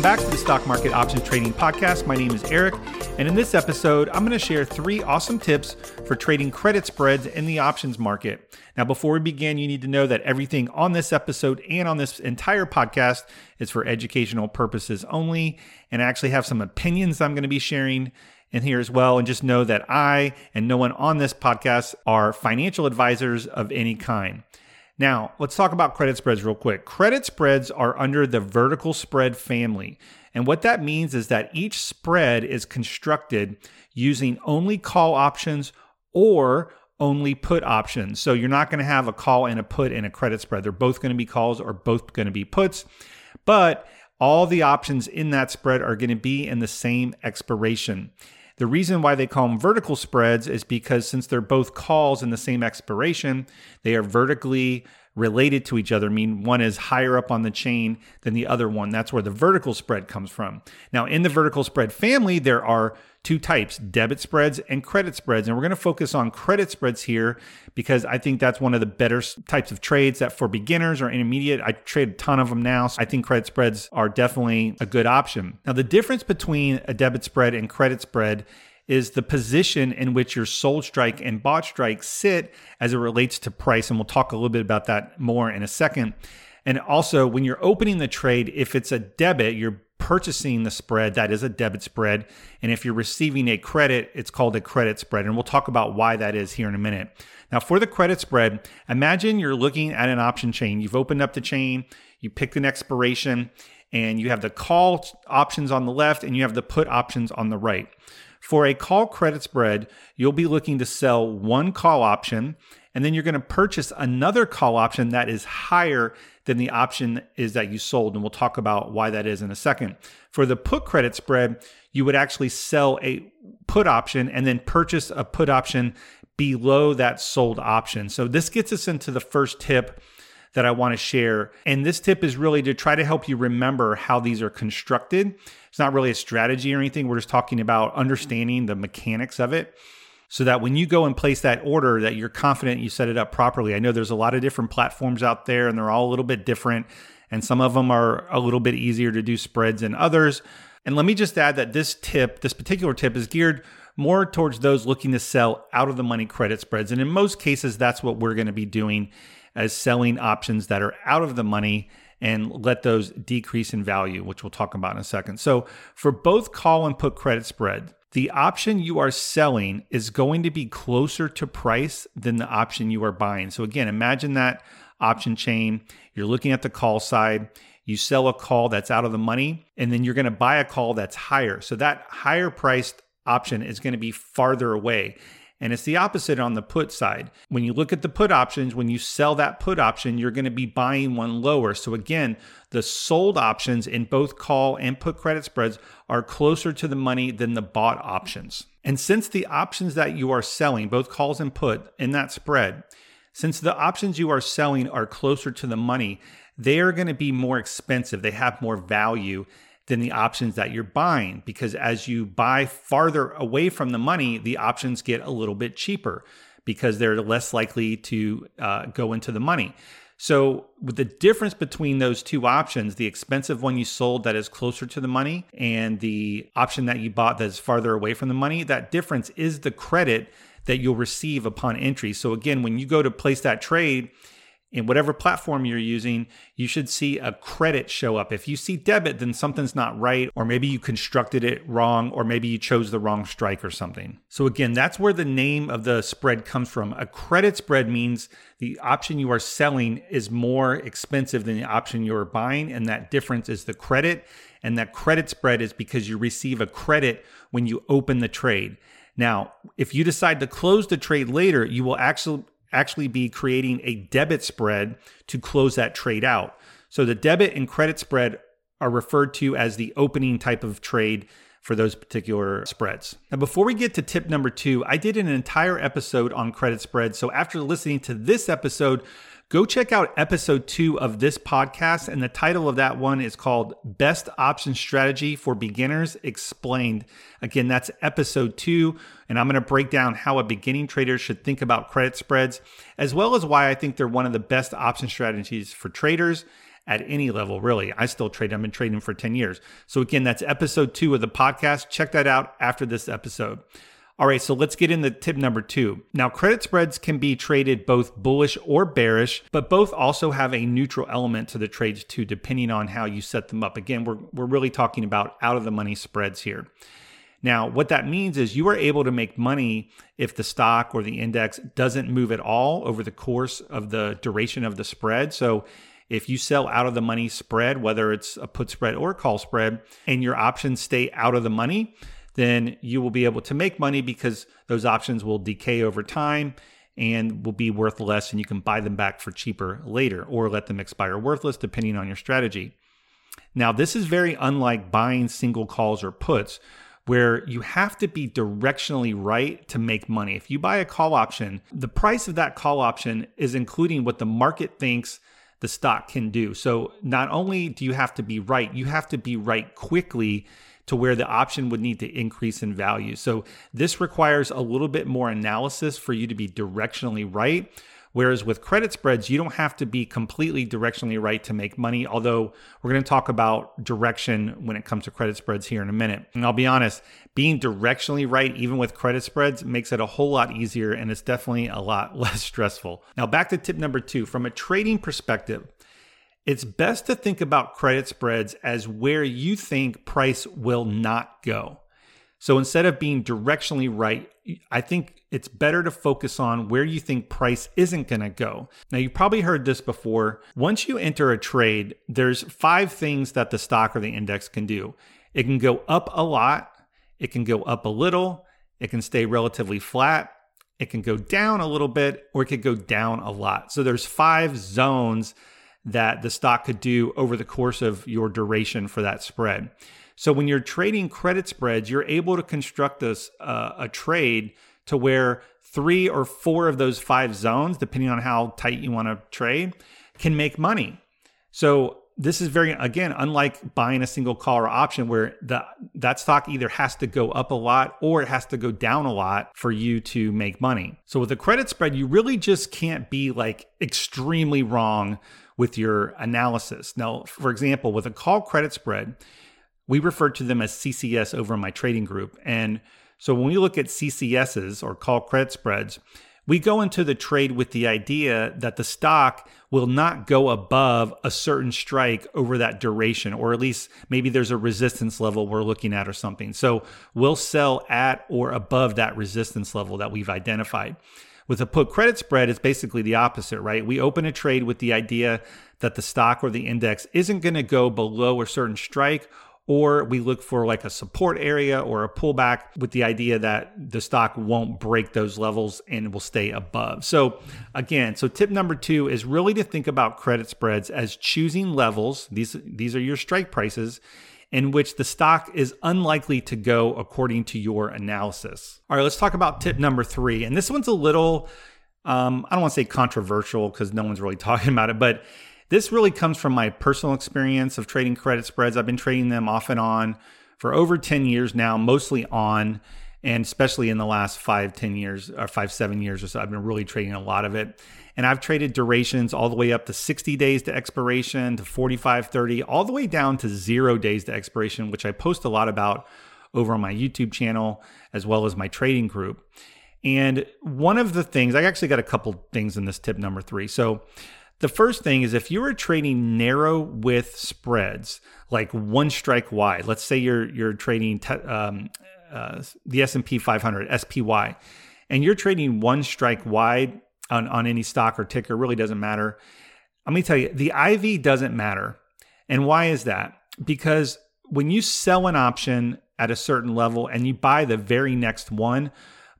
Welcome back to the Stock Market Options Trading Podcast. My name is Eric, and in this episode, I'm going to share three awesome tips for trading credit spreads in the options market. Now, before we begin, you need to know that everything on this episode and on this entire podcast is for educational purposes only, and I actually have some opinions I'm going to be sharing in here as well. And just know that I and no one on this podcast are financial advisors of any kind. Now, let's talk about credit spreads real quick. Credit spreads are under the vertical spread family. And what that means is that each spread is constructed using only call options or only put options. So you're not going to have a call and a put in a credit spread. They're both going to be calls or both going to be puts. But all the options in that spread are going to be in the same expiration. The reason why they call them vertical spreads is because since they're both calls in the same expiration, they are vertically related to each other, I mean one is higher up on the chain than the other one. That's where the vertical spread comes from. Now, in the vertical spread family, there are two types debit spreads and credit spreads. And we're going to focus on credit spreads here because I think that's one of the better types of trades that for beginners or intermediate, I trade a ton of them now. So I think credit spreads are definitely a good option. Now, the difference between a debit spread and credit spread is the position in which your sold strike and bought strike sit as it relates to price. And we'll talk a little bit about that more in a second. And also, when you're opening the trade, if it's a debit, you're purchasing the spread, that is a debit spread. And if you're receiving a credit, it's called a credit spread. And we'll talk about why that is here in a minute. Now, for the credit spread, imagine you're looking at an option chain. You've opened up the chain, you picked an expiration, and you have the call options on the left and you have the put options on the right. For a call credit spread, you'll be looking to sell one call option and then you're going to purchase another call option that is higher than the option is that you sold. And we'll talk about why that is in a second. For the put credit spread, you would actually sell a put option and then purchase a put option below that sold option. So this gets us into the first tip that I want to share. And this tip is really to try to help you remember how these are constructed. It's not really a strategy or anything. We're just talking about understanding the mechanics of it so that when you go and place that order that you're confident you set it up properly. I know there's a lot of different platforms out there and they're all a little bit different and some of them are a little bit easier to do spreads than others. And let me just add that this tip, this particular tip is geared more towards those looking to sell out of the money credit spreads. And in most cases that's what we're going to be doing as selling options that are out of the money and let those decrease in value, which we'll talk about in a second. So, for both call and put credit spread, the option you are selling is going to be closer to price than the option you are buying. So, again, imagine that option chain. You're looking at the call side. You sell a call that's out of the money, and then you're going to buy a call that's higher. So, that higher priced option is going to be farther away. And it's the opposite on the put side. When you look at the put options, when you sell that put option, you're going to be buying one lower. So again, the sold options in both call and put credit spreads are closer to the money than the bought options. And since the options that you are selling, both calls and put in that spread, since the options you are selling are closer to the money, they are going to be more expensive. They have more value than the options that you're buying because as you buy farther away from the money, the options get a little bit cheaper because they're less likely to uh, go into the money. So, with the difference between those two options, the expensive one you sold that is closer to the money and the option that you bought that is farther away from the money, that difference is the credit that you'll receive upon entry. So, again, when you go to place that trade, in whatever platform you're using, you should see a credit show up. If you see debit, then something's not right, or maybe you constructed it wrong, or maybe you chose the wrong strike or something. So, again, that's where the name of the spread comes from. A credit spread means the option you are selling is more expensive than the option you're buying, and that difference is the credit. And that credit spread is because you receive a credit when you open the trade. Now, if you decide to close the trade later, you will actually actually be creating a debit spread to close that trade out. So the debit and credit spread are referred to as the opening type of trade for those particular spreads. Now, before we get to tip number two, I did an entire episode on credit spreads. So after listening to this episode, Go check out episode two of this podcast, and the title of that one is called Best Option Strategy for Beginners Explained. Again, that's episode two, and I'm going to break down how a beginning trader should think about credit spreads, as well as why I think they're one of the best option strategies for traders, at any level, really. I still trade. I've been trading for 10 years. So, again, that's episode two of the podcast. Check that out after this episode. All right, so let's get into tip number two. Now, credit spreads can be traded both bullish or bearish, but both also have a neutral element to the trades too, depending on how you set them up. Again, we're, we're really talking about out of the money spreads here. Now, what that means is you are able to make money if the stock or the index doesn't move at all over the course of the duration of the spread. So, if you sell out of the money spread, whether it's a put spread or a call spread, and your options stay out of the money, then you will be able to make money because those options will decay over time and will be worth less, and you can buy them back for cheaper later or let them expire worthless, depending on your strategy. Now, this is very unlike buying single calls or puts, where you have to be directionally right to make money. If you buy a call option, the price of that call option is including what the market thinks the stock can do. So not only do you have to be right, you have to be right quickly to where the option would need to increase in value. So this requires a little bit more analysis for you to be directionally right. Whereas with credit spreads, you don't have to be completely directionally right to make money. Although we're going to talk about direction when it comes to credit spreads here in a minute. And I'll be honest, being directionally right, even with credit spreads, makes it a whole lot easier and it's definitely a lot less stressful. Now, back to tip number two from a trading perspective. It's best to think about credit spreads as where you think price will not go. So instead of being directionally right, I think it's better to focus on where you think price isn't going to go. Now, you've probably heard this before. Once you enter a trade, there's five things that the stock or the index can do. It can go up a lot, it can go up a little, it can stay relatively flat, it can go down a little bit, or it could go down a lot. So there's five zones that the stock could do over the course of your duration for that spread. So when you're trading credit spreads, you're able to construct this uh, a trade to where three or four of those five zones, depending on how tight you want to trade, can make money. So this is very again unlike buying a single call or option where the that stock either has to go up a lot or it has to go down a lot for you to make money. So with a credit spread, you really just can't be like extremely wrong with your analysis. Now, for example, with a call credit spread, we refer to them as CCS over in my trading group. And so when we look at CCSs or call credit spreads, we go into the trade with the idea that the stock will not go above a certain strike over that duration, or at least maybe there's a resistance level we're looking at or something. So we'll sell at or above that resistance level that we've identified. With a put credit spread, it's basically the opposite, right? We open a trade with the idea that the stock or the index isn't going to go below a certain strike or we look for like a support area or a pullback with the idea that the stock won't break those levels and will stay above. So, again, so tip number 2 is really to think about credit spreads as choosing levels. These these are your strike prices in which the stock is unlikely to go according to your analysis. All right, let's talk about tip number three. And this one's a little, um, I don't want to say controversial because no one's really talking about it, but this really comes from my personal experience of trading credit spreads. I've been trading them off and on for over 10 years now, mostly on and especially in the last five, 10 years or five, seven years or so, I've been really trading a lot of it. And I've traded durations all the way up to 60 days to expiration, to 45, 30, all the way down to zero days to expiration, which I post a lot about over on my YouTube channel as well as my trading group. And one of the things, I actually got a couple things in this tip number three. So the first thing is if you are trading narrow width spreads, like one strike wide, let's say you're you're trading te- um, uh, the S&P 500 SPY and you're trading one strike wide on, on any stock or ticker really doesn't matter. Let me tell you, the IV doesn't matter. And why is that? Because when you sell an option at a certain level and you buy the very next one,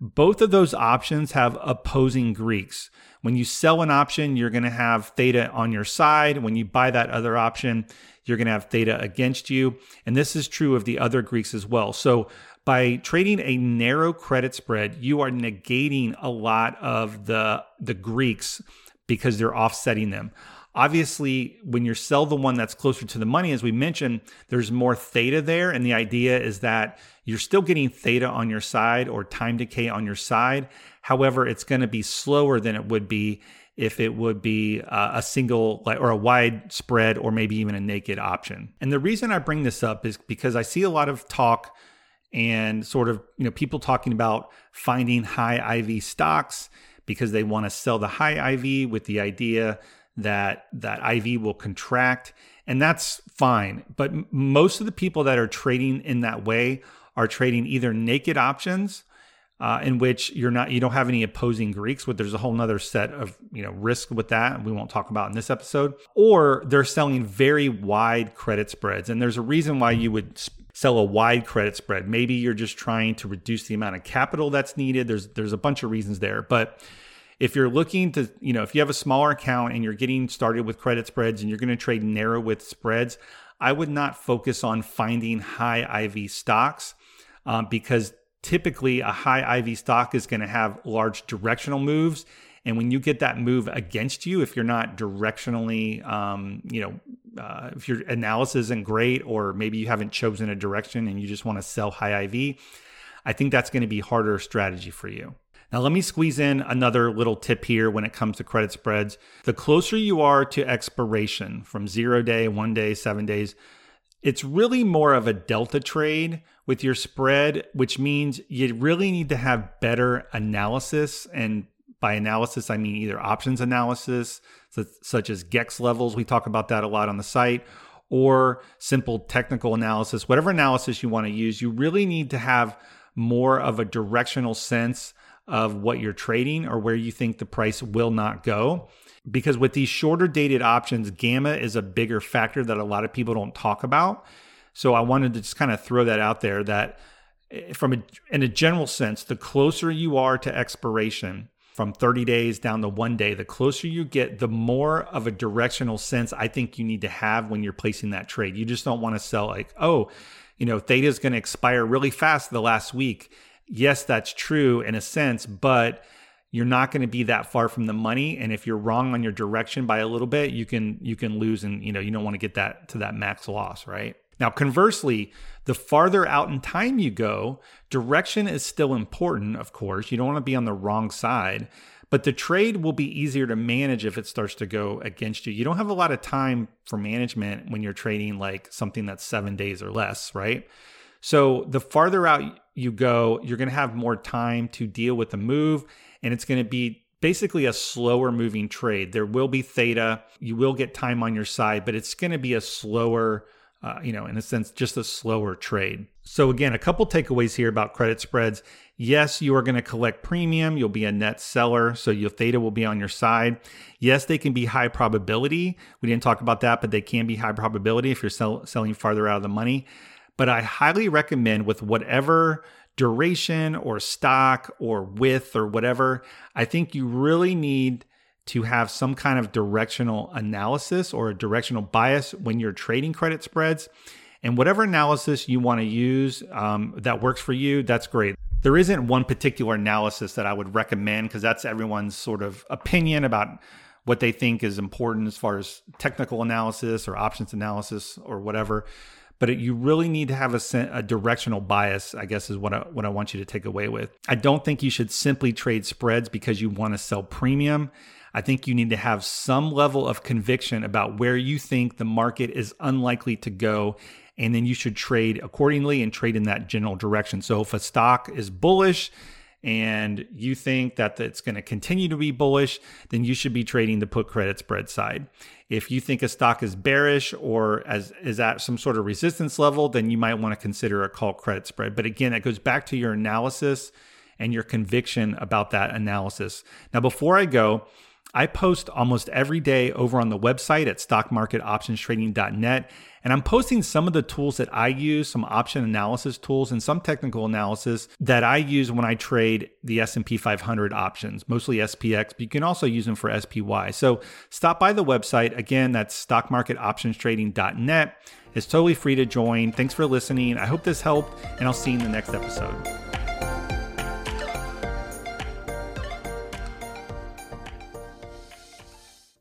both of those options have opposing Greeks. When you sell an option, you're going to have theta on your side. When you buy that other option, you're going to have theta against you. And this is true of the other Greeks as well. So by trading a narrow credit spread, you are negating a lot of the the Greeks because they're offsetting them. Obviously, when you sell the one that's closer to the money, as we mentioned, there's more theta there. And the idea is that you're still getting theta on your side or time decay on your side. However, it's going to be slower than it would be if it would be uh, a single or a wide spread or maybe even a naked option. And the reason I bring this up is because I see a lot of talk and sort of, you know, people talking about finding high IV stocks because they want to sell the high IV with the idea that that IV will contract and that's fine. But most of the people that are trading in that way are trading either naked options uh, in which you're not you don't have any opposing Greeks, but there's a whole other set of you know risk with that we won't talk about in this episode. Or they're selling very wide credit spreads, and there's a reason why you would sell a wide credit spread. Maybe you're just trying to reduce the amount of capital that's needed. There's there's a bunch of reasons there, but if you're looking to, you know, if you have a smaller account and you're getting started with credit spreads and you're going to trade narrow with spreads, I would not focus on finding high IV stocks um, because typically a high IV stock is going to have large directional moves. And when you get that move against you, if you're not directionally, um, you know, uh, if your analysis isn't great, or maybe you haven't chosen a direction and you just want to sell high IV, I think that's going to be harder strategy for you. Now, let me squeeze in another little tip here when it comes to credit spreads. The closer you are to expiration from zero day, one day, seven days, it's really more of a delta trade with your spread, which means you really need to have better analysis. And by analysis, I mean either options analysis, such as GEX levels. We talk about that a lot on the site, or simple technical analysis. Whatever analysis you want to use, you really need to have more of a directional sense of what you're trading or where you think the price will not go because with these shorter dated options, gamma is a bigger factor that a lot of people don't talk about. So I wanted to just kind of throw that out there that eh, from a, in a general sense, the closer you are to expiration, from 30 days down to one day, the closer you get, the more of a directional sense I think you need to have when you're placing that trade. You just don't want to sell like, oh, you know, theta is going to expire really fast the last week. Yes, that's true in a sense, but you're not going to be that far from the money and if you're wrong on your direction by a little bit you can you can lose and you know you don't want to get that to that max loss right now conversely the farther out in time you go direction is still important of course. You don't want to be on the wrong side but the trade will be easier to manage if it starts to go against you. You don't have a lot of time for management when you're trading like something that's 7 days or less right? So the farther out you go you're going to have more time to deal with the move and it's going to be basically a slower moving trade. There will be theta, you will get time on your side, but it's going to be a slower, uh, you know, in a sense, just a slower trade. So, again, a couple takeaways here about credit spreads. Yes, you are going to collect premium. You'll be a net seller. So, your theta will be on your side. Yes, they can be high probability. We didn't talk about that, but they can be high probability if you're sell- selling farther out of the money. But I highly recommend with whatever duration or stock or width or whatever, I think you really need to have some kind of directional analysis or a directional bias when you're trading credit spreads. And whatever analysis you want to use um, that works for you, that's great. There isn't one particular analysis that I would recommend because that's everyone's sort of opinion about what they think is important as far as technical analysis or options analysis or whatever but it, you really need to have a, a, directional bias i guess is what I, what I want you to take away with i don't think you should simply trade spreads because you want to sell premium i think you need to have some level of conviction about where you think the market is unlikely to go and then you should trade accordingly and trade in that general direction so if a stock is bullish and you think that it's going to continue to be bullish, then you should be trading the put credit spread side. If you think a stock is bearish or as is at some sort of resistance level, then you might want to consider a call credit spread. But again, that goes back to your analysis and your conviction about that analysis. Now, before I go, I post almost every day over on the website at stockmarketoptionstrading.net. And I'm posting some of the tools that I use, some option analysis tools and some technical analysis that I use when I trade the S&P 500 options, mostly SPX, but you can also use them for SPY. So stop by the website. Again, that's stockmarketoptionstrading.net. It's totally free to join. Thanks for listening. I hope this helped, and I'll see you in the next episode.